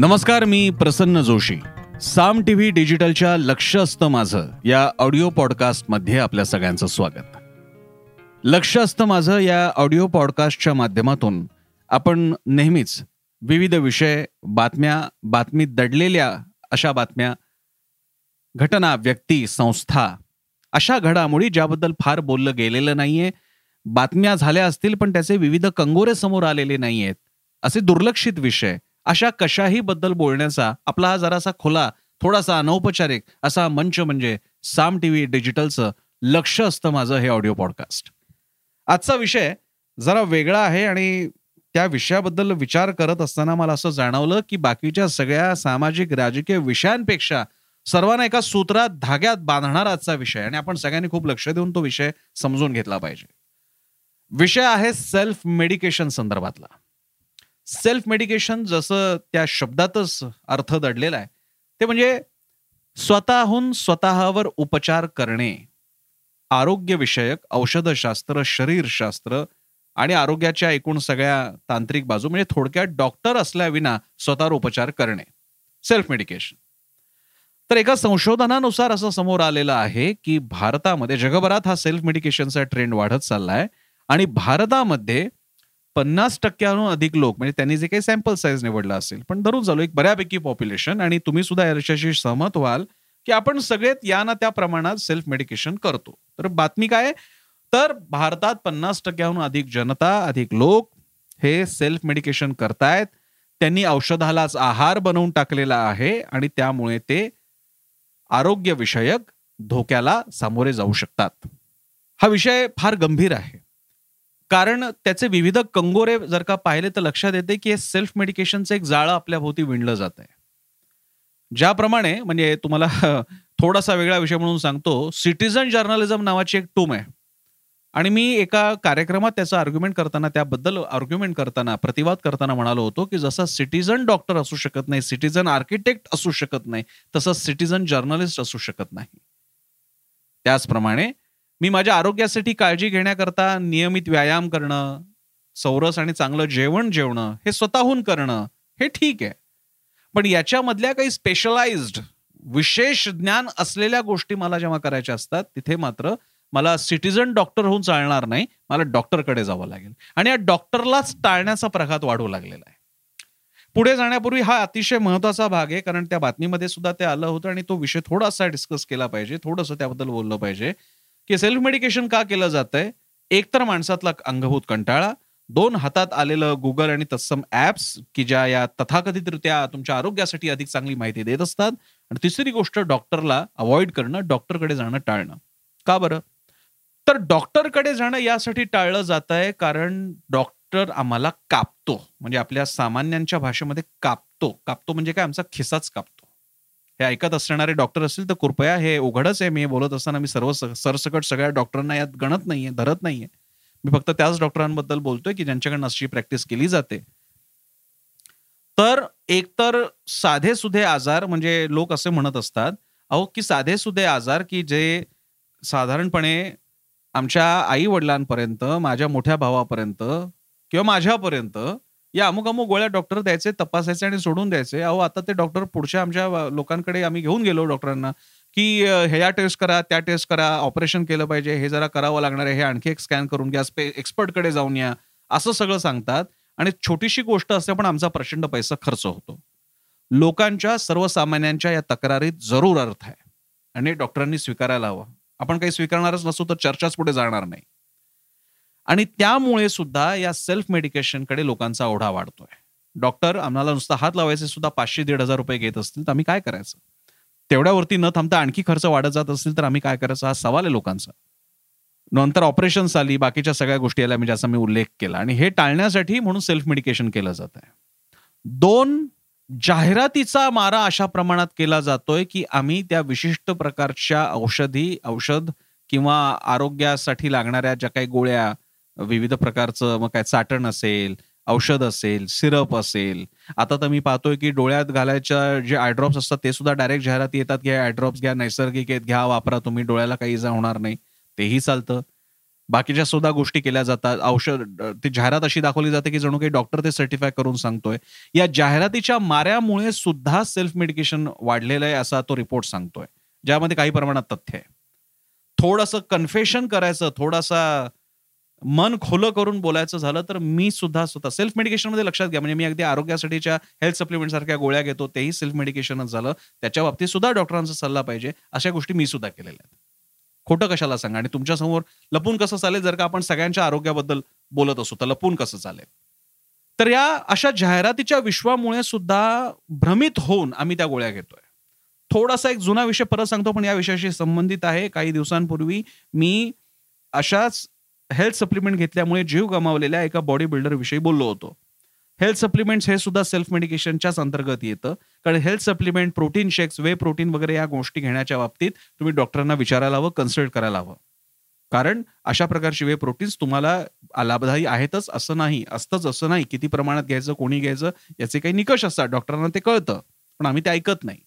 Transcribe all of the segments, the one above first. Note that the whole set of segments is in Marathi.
नमस्कार मी प्रसन्न जोशी. साम टी व्ही डिजिटलच्या लक्ष असतं माझं या ऑडिओ पॉडकास्टमध्ये आपल्या सगळ्यांचं स्वागत. लक्ष असतं माझं या ऑडिओ पॉडकास्टच्या माध्यमातून आपण नेहमीच विविध विषय बातम्या बातमीत दडलेल्या अशा बातम्या घटना व्यक्ती संस्था अशा घडामोडी ज्याबद्दल फार बोललं गेलेलं नाहीये. बातम्या झाल्या असतील पण त्याचे विविध कंगोरे समोर आलेले नाहीयेत. असे दुर्लक्षित विषय अशा कशाही बद्दल बोलण्याचा आपला हा जरासा खुला थोडासा अनौपचारिक असा मंच म्हणजे साम टी व्ही डिजिटलचं लक्ष असतं माझं हे ऑडिओ पॉडकास्ट. आजचा विषय जरा वेगळा आहे आणि त्या विषयाबद्दल विचार करत असताना मला असं जाणवलं की बाकीच्या सगळ्या सामाजिक राजकीय विषयांपेक्षा सर्वांना एका सूत्रात धाग्यात बांधणारा आजचा विषय आणि आपण सगळ्यांनी खूप लक्ष देऊन तो विषय समजून घेतला पाहिजे. विषय आहे सेल्फ मेडिकेशन संदर्भातला. सेल्फ मेडिकेशन जसं त्या शब्दातच अर्थ दडलेला आहे ते म्हणजे स्वतःहून स्वतःवर उपचार करणे. आरोग्यविषयक औषधशास्त्र शरीरशास्त्र आणि आरोग्याच्या एकूण सगळ्या तांत्रिक बाजू म्हणजे थोडक्यात डॉक्टर असल्याविना स्वतःवर उपचार करणे. सेल्फ मेडिकेशन तर एका संशोधनानुसार असं समोर आलेलं आहे की भारतामध्ये जगभरात हा सेल्फ मेडिकेशनचा ट्रेंड वाढत चाललाय आणि भारतामध्ये पन्नास टक्क्याहून अधिक लोक म्हणजे त्यांनी जे काही सॅम्पल साईज निवडला असेल पण धरून चालू एक बऱ्यापैकी पॉप्युलेशन आणि तुम्ही सुद्धा याच्याशी सहमत व्हाल की आपण सगळेत या ना त्या प्रमाणात सेल्फ मेडिकेशन करतो. तर बातमी काय तर भारतात पन्नास टक्क्याहून अधिक जनता अधिक लोक हे सेल्फ मेडिकेशन करतायत. त्यांनी औषधालाच आहार बनवून टाकलेला आहे आणि त्यामुळे ते आरोग्यविषयक धोक्याला सामोरे जाऊ शकतात. हा विषय फार गंभीर आहे. कारण त्याचे विविध कंगोरे जर का पाहिले तर लक्षात येते की हे सेल्फ मेडिकेशनचं एक जाळं आपल्या भोवती विणलं जात आहे. ज्याप्रमाणे म्हणजे तुम्हाला थोडासा वेगळा विषय म्हणून सांगतो सिटीझन जर्नलिझम नावाची एक टूम आहे. आणि मी एका कार्यक्रमात त्याचं आर्ग्युमेंट करताना त्याबद्दल आर्ग्युमेंट करताना प्रतिवाद करताना म्हणालो होतो की जसा सिटीझन डॉक्टर असू शकत नाही सिटीझन आर्किटेक्ट असू शकत नाही तसं सिटीझन जर्नलिस्ट असू शकत नाही. त्याचप्रमाणे मी माझ्या आरोग्यासाठी काळजी घेण्याकरता नियमित व्यायाम करणं सौरस आणि चांगलं जेवण जेवणं हे स्वतःहून करणं हे ठीक आहे. पण याच्यामधल्या काही स्पेशलाइज्ड विशेष ज्ञान असलेल्या गोष्टी मला जेव्हा करायच्या असतात तिथे मात्र मला सिटीझन डॉक्टर होऊन चालणार नाही मला डॉक्टरकडे जावं लागेल. आणि या डॉक्टरलाच टाळण्याचा प्रघात वाढू लागलेला आहे. पुढे जाण्यापूर्वी हा अतिशय महत्त्वाचा भाग आहे कारण त्या बातमीमध्ये सुद्धा ते आलं होतं आणि तो विषय थोडासा डिस्कस केला पाहिजे थोडंसं त्याबद्दल बोललं पाहिजे. की सेल्फ मेडिकेशन का केलं जात आहे एकतर माणसातला अंगभूत कंटाळा दोन हातात आलेलं गुगल आणि तत्सम ऍप्स की ज्या या तथाकथितरित्या तुमच्या आरोग्यासाठी अधिक चांगली माहिती देत असतात. आणि तिसरी गोष्ट डॉक्टरला अवॉइड करणं डॉक्टरकडे जाणं टाळणं. का बरं? तर डॉक्टरकडे जाणं यासाठी टाळलं जात आहे कारण डॉक्टर आम्हाला कापतो. म्हणजे आपल्या सामान्यांच्या भाषेमध्ये कापतो. कापतो म्हणजे काय? आमचा खिसाच कापतो. हे ऐकत असणारे डॉक्टर असतील तर कृपया हे उघडच आहे. मी बोलत असताना मी सर्व सरसकट सगळ्या डॉक्टरांना यात गणत नाहीये धरत नाहीये. मी फक्त त्याच डॉक्टरांबद्दल बोलतोय की ज्यांच्याकडनं अशी प्रॅक्टिस केली जाते. तर एकतर साधे सुधे आजार म्हणजे लोक असे म्हणत असतात अहो की साधे सुधे आजार की जे साधारणपणे आमच्या आई वडिलांपर्यंत माझ्या मोठ्या भावापर्यंत किंवा माझ्यापर्यंत या अमुक अमुक गोळ्या डॉक्टर द्यायचे तपासायचे आणि सोडून द्यायचे. अहो आता ते डॉक्टर पुढच्या आमच्या लोकांकडे आम्ही घेऊन गेलो डॉक्टरांना की ह्या टेस्ट करा त्या टेस्ट करा ऑपरेशन केलं पाहिजे हे जरा करावं लागणार आहे हे आणखी एक स्कॅन करून घ्या एक्सपर्टकडे जाऊन या असं सगळं सांगतात. आणि छोटीशी गोष्ट असते पण आमचा प्रचंड पैसा खर्च होतो. लोकांच्या सर्वसामान्यांच्या या तक्रारीत जरूर अर्थ आहे. आणि डॉक्टरांनी स्वीकारायला हवं. आपण काही स्वीकारणारच नसू तर चर्चाच पुढे जाणार नाही. आणि त्यामुळे सुद्धा या सेल्फ मेडिकेशनकडे लोकांचा ओढा वाढतोय. डॉक्टर आम्हाला नुसता हात लावायचे सुद्धा पाचशे दीड हजार रुपये घेत असतील तर आम्ही काय करायचं? तेवढ्यावरती न थांबता आणखी खर्च वाढत जात असतील तर आम्ही काय करायचं? हा सवाल आहे लोकांचा. नंतर ऑपरेशन्स आली बाकीच्या सगळ्या गोष्टी आल्या म्हणजे असा मी उल्लेख केला. आणि हे टाळण्यासाठी म्हणून सेल्फ मेडिकेशन केलं जात आहे. दोन जाहिरातीचा मारा अशा प्रमाणात केला जातोय की आम्ही त्या विशिष्ट प्रकारच्या औषधी औषध किंवा आरोग्यासाठी लागणाऱ्या ज्या काही गोळ्या विविध प्रकारचं मग काय चाटण असेल औषध असेल सिरप असेल. आता तर मी पाहतोय की डोळ्यात घालायच्या जे आयड्रॉप्स असतात ते सुद्धा डायरेक्ट जाहिराती येतात की आयड्रॉप्स घ्या नैसर्गिक आहेत घ्या वापरा तुम्ही डोळ्याला काही इजा होणार नाही. तेही चालतं. बाकीच्या सुद्धा गोष्टी केल्या जातात. औषध ती जाहिरात अशी दाखवली जाते की जणू काही डॉक्टर ते सर्टिफाय करून सांगतोय. या जाहिरातीच्या माऱ्यामुळे सुद्धा सेल्फ मेडिकेशन वाढलेलं आहे असा तो रिपोर्ट सांगतोय. ज्यामध्ये काही प्रमाणात तथ्य आहे. थोडंसं कन्फेशन करायचं थोडासा मन खोलं करून बोलायचं झालं तर मी सुद्धा स्वतः सेल्फ मेडिकेशनमध्ये लक्षात घ्या. म्हणजे मी अगदी आरोग्यासाठीच्या हेल्थ सप्लिमेंट सारख्या गोळ्या घेतो तेही सेल्फ मेडिकेशनच झालं. त्याच्या बाबतीत सुद्धा डॉक्टरांचा सल्ला पाहिजे. अशा गोष्टी मी सुद्धा केलेल्या आहेत. खोटं कशाला सांगा? आणि तुमच्यासमोर लपून कसं चालेल? जर का आपण सगळ्यांच्या आरोग्याबद्दल बोलत असू तर लपून कसं चालेल? तर या अशा जाहिरातीच्या विश्वामुळे सुद्धा भ्रमित होऊन आम्ही त्या गोळ्या घेतोय. थोडासा एक जुना विषय परत सांगतो पण या विषयाशी संबंधित आहे. काही दिवसांपूर्वी मी अशाच हेल्थ सप्लिमेंट घेतल्यामुळे जीव गमावलेल्या एका बॉडी बिल्डर विषयी बोललो होतो. हेल्थ सप्लिमेंट्स हे सुद्धा सेल्फ मेडिकेशनच्याच अंतर्गत येतं. कारण health supplement protein shakes whey protein वगैरे या गोष्टी घेण्याच्या बाबतीत तुम्ही डॉक्टरांना विचारायला हवं कन्सल्ट करायला हवं. कारण अशा प्रकारची वे प्रोटीन्स तुम्हाला लाभदायी आहेतच असं नाही असतंच असं नाही. किती प्रमाणात घ्यायचं कोणी घ्यायचं याचे काही निकष असतात. डॉक्टरांना ते कळतं पण आम्ही ते ऐकत नाही.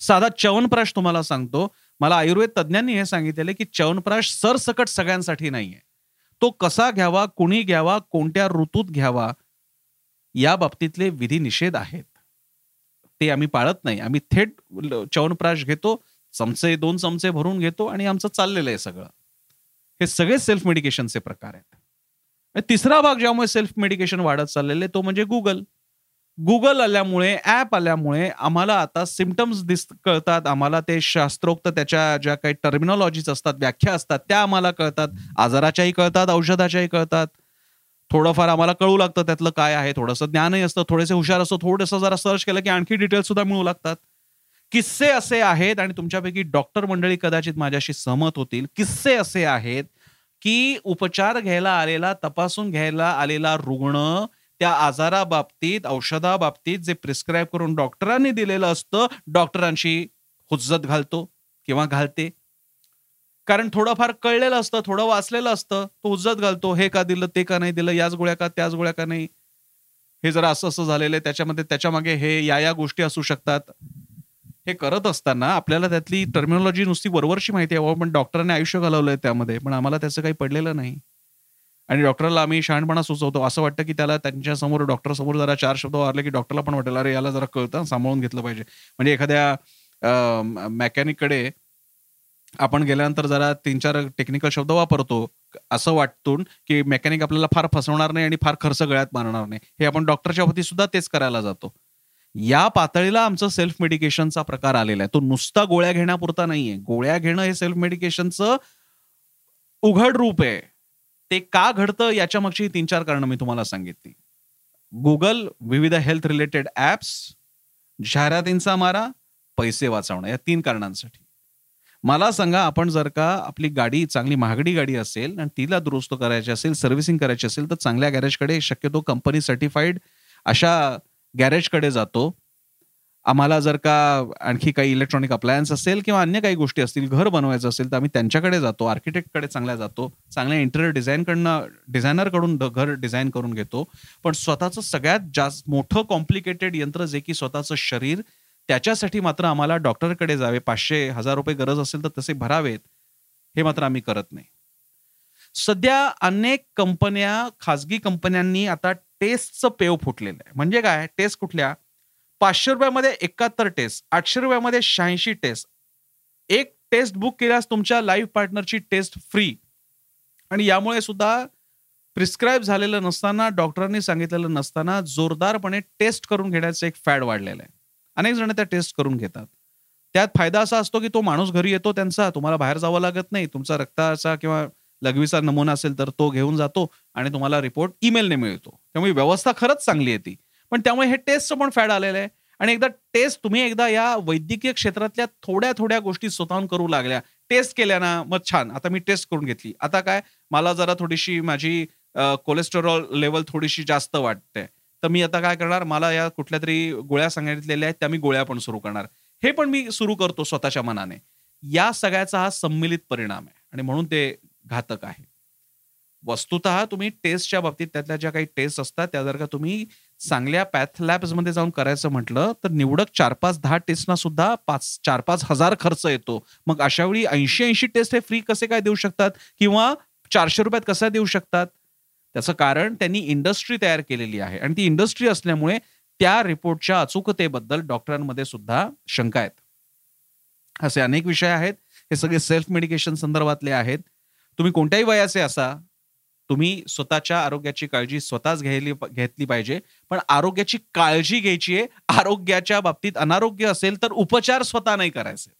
साधा च्यवनप्राश तुम्हाला सांगतो मला आयुर्वेद तज्ज्ञांनी हे सांगितलेले की च्यवनप्राश सरसकट सगळ्यांसाठी नाहीये. तो कसा घ्यावा कुणी घ्यावा कोणत्या ऋतूत घ्यावा या बाबतीतले विधी निषेध आहेत. ते आम्ही पाळत नाही. आम्ही थेट च्यवनप्राश घेतो चमचे दोन चमचे भरून घेतो आणि आमचं चाललेलं आहे सगळं. हे सगळे सेल्फ मेडिकेशनचे प्रकार आहेत. तिसरा भाग ज्यामुळे सेल्फ मेडिकेशन वाढत चाललेले तो म्हणजे गुगल गुगल आल्यामुळे ऍप आल्यामुळे आम्हाला आता सिमटम्स दिस कळतात. आम्हाला ते शास्त्रोक्त त्याच्या ज्या काही टर्मिनॉलॉजीज असतात व्याख्या असतात त्या आम्हाला कळतात. आजाराच्याही कळतात औषधाच्याही कळतात. थोडंफार आम्हाला कळू लागतं त्यातलं काय आहे. थोडंसं ज्ञानही असतं थोडेसे हुशार असतं थोडंसं जरा सर्च केलं की आणखी डिटेल्स सुद्धा मिळू लागतात. किस्से असे आहेत आणि तुमच्यापैकी डॉक्टर मंडळी कदाचित माझ्याशी सहमत होतील. किस्से असे आहेत की उपचार घ्यायला आलेला तपासून घ्यायला आलेला रुग्ण त्या आजाराबाबतीत औषधाबाबतीत जे प्रिस्क्राईब करून डॉक्टरांनी दिलेलं असतं डॉक्टरांशी हुज्जत घालतो किंवा घालते. कारण थोडंफार कळलेलं असतं थोडं वाचलेलं असतं. तो हुज्जत घालतो हे का दिलं ते का नाही दिलं याच गोळ्या का त्याच गोळ्या का नाही. हे जरा असं असं झालेलं आहे त्याच्यामध्ये त्याच्यामागे हे या या गोष्टी असू शकतात. हे करत असताना आपल्याला त्यातली टर्मिनॉलॉजी नुसती वरवरची माहिती आहे पण डॉक्टरांनी आयुष्य घालवलंय त्यामध्ये पण आम्हाला त्याचं काही पडलेलं नाही. आणि डॉक्टरला आम्ही शहाणपणा सुचवतो. असं वाटतं की त्याला त्यांच्यासमोर डॉक्टर समोर जरा चार शब्द वारले की डॉक्टरला पण वाटेल अरे याला जरा कळतं सांभाळून घेतलं पाहिजे. म्हणजे एखाद्या मेकॅनिककडे आपण गेल्यानंतर जरा तीन चार टेक्निकल शब्द वापरतो असं वाटतून की मेकॅनिक आपल्याला फार फसवणार नाही आणि फार खर्च गळ्यात मारणार नाही. हे आपण डॉक्टरच्या वती सुद्धा तेच करायला जातो. या पातळीला आमचं सेल्फ मेडिकेशनचा प्रकार आलेला आहे. तो नुसता गोळ्या घेण्यापुरता नाहीये. गोळ्या घेणं हे सेल्फ मेडिकेशनचं उघड रूप आहे. ते का घडतं याच्या मागची तीन चार कारणं मी तुम्हाला सांगितली. गुगल विविध हेल्थ रिलेटेड ऍप्स जाहिरातींचा मारा पैसे वाचवणं या तीन कारणांसाठी. मला सांगा आपण जर का आपली गाडी चांगली महागडी गाडी असेल आणि तिला दुरुस्त करायची असेल सर्व्हिसिंग करायची असेल तर चांगल्या गॅरेजकडे शक्यतो कंपनी सर्टिफाईड अशा गॅरेजकडे जातो. आम्हाला जर का आणखी काही इलेक्ट्रॉनिक अप्लायन्स असेल किंवा अन्य काही गोष्टी असतील घर बनवायचं असेल तर आम्ही त्यांच्याकडे जातो आर्किटेक्टकडे चांगल्या जातो चांगल्या इंटेरियर डिझाईनकडनं डिझायनरकडून घर डिझाईन करून घेतो. पण स्वतःचं सगळ्यात जास्त मोठं कॉम्प्लिकेटेड यंत्र जे की स्वतःचं शरीर त्याच्यासाठी मात्र आम्हाला डॉक्टरकडे जावे. पाचशे हजार रुपये गरज असेल तर तसे भरावेत. हे मात्र आम्ही करत नाही. सध्या अनेक कंपन्या खाजगी कंपन्यांनी आता टेस्टचं पेव फुटलेलं आहे. म्हणजे काय? टेस्ट कुठल्या? पाचशे रुपयामध्ये एकाहत्तर टेस्ट आठशे रुपयामध्ये शहाऐंशी टेस्ट एक टेस्ट बुक केल्यास तुमच्या लाईफ पार्टनरची टेस्ट फ्री आणि यामुळे सुद्धा प्रिस्क्राईब झालेलं नसताना डॉक्टरांनी सांगितलेलं नसताना जोरदारपणे टेस्ट करून घेण्याचं एक फॅड वाढलेलं आहे. अनेक जण त्या टेस्ट करून घेतात. त्यात फायदा असा असतो की तो माणूस घरी येतो त्यांचा तुम्हाला बाहेर जावं लागत नाही. तुमचा रक्ताचा किंवा लघवीचा नमुना असेल तर तो घेऊन जातो आणि तुम्हाला रिपोर्ट ईमेलने मिळतो. त्यामुळे व्यवस्था खरंच चांगली आहे ती. पण त्यामुळे हे टेस्टचं पण फॅड आलेलं आहे. आणि एकदा टेस्ट तुम्ही एकदा या वैद्यकीय क्षेत्रातल्या थोड्या थोड्या गोष्टी स्वतःहून करू लागल्या. टेस्ट केल्या ना मग छान. आता मी टेस्ट करून घेतली. आता काय मला जरा थोडीशी माझी कोलेस्टेरॉल लेवल थोडीशी जास्त वाटते. तर मी आता काय करणार मला या कुठल्या तरी गोळ्या सांगितलेल्या आहेत त्या मी गोळ्या पण सुरू करणार. हे पण मी सुरू करतो स्वतःच्या मनाने. या सगळ्याचा हा संमिलित परिणाम आहे. आणि म्हणून ते घातक आहे. वस्तुत तुम्ही टेस्टच्या बाबतीत त्यातल्या ज्या काही टेस्ट असतात त्या जर का तुम्ही चांगल्या पॅथमध्ये जाऊन करायचं म्हटलं तर निवडक चार पाच दहा टेस्टना सुद्धा पाच चार पाच हजार खर्च येतो. मग अशा वेळी ऐंशी ऐंशी टेस्ट हे फ्री कसे काय देऊ शकतात? किंवा चारशे रुपयात कसा देऊ शकतात? त्याचं कारण त्यांनी इंडस्ट्री तयार केलेली आहे. आणि ती इंडस्ट्री असल्यामुळे त्या रिपोर्टच्या अचूकतेबद्दल डॉक्टरांमध्ये सुद्धा शंका आहेत. असे अनेक विषय आहेत. हे सगळे सेल्फ मेडिकेशन संदर्भातले आहेत. तुम्ही कोणत्याही वयाचे असा तुम्ही स्वतःच्या आरोग्याची काळजी स्वतःच घ्यायली घेतली पाहिजे. पण आरोग्याची काळजी घ्यायची आहे. आरोग्याच्या बाबतीत अनारोग्य असेल तर उपचार स्वतः नाही करायचे.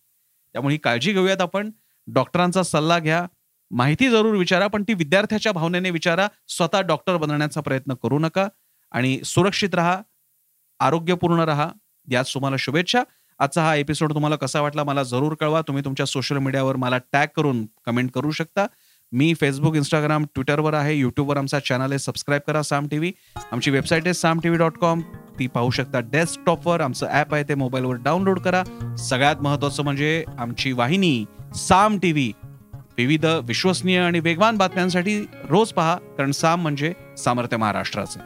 त्यामुळे ही काळजी घेऊयात आपण. डॉक्टरांचा सल्ला घ्या. माहिती जरूर विचारा पण ती विद्यार्थ्याच्या भावनेने विचारा. स्वतः डॉक्टर बनण्याचा प्रयत्न करू नका आणि सुरक्षित राहा. आरोग्यपूर्ण राहा. याच तुम्हाला शुभेच्छा. आजचा हा एपिसोड तुम्हाला कसा वाटला मला जरूर कळवा. तुम्ही तुमच्या सोशल मीडियावर मला टॅग करून कमेंट करू शकता. मी फेसबुक इंस्टाग्राम ट्विटरवर आहे. यूट्यूबवर आमचा चॅनल आहे. सबस्क्राईब करा साम टी व्ही आमची वेबसाईट आहे Saam T V dot com ती पाहू शकता डेस्कटॉपवर आमचं ॲप आहे ते मोबाईलवर डाउनलोड करा. सगळ्यात महत्त्वाचं म्हणजे आमची वाहिनी साम टी व्ही विविध विश्वसनीय आणि वेगवान बातम्यांसाठी रोज पहा कारण साम म्हणजे सामर्थ्य महाराष्ट्राचं.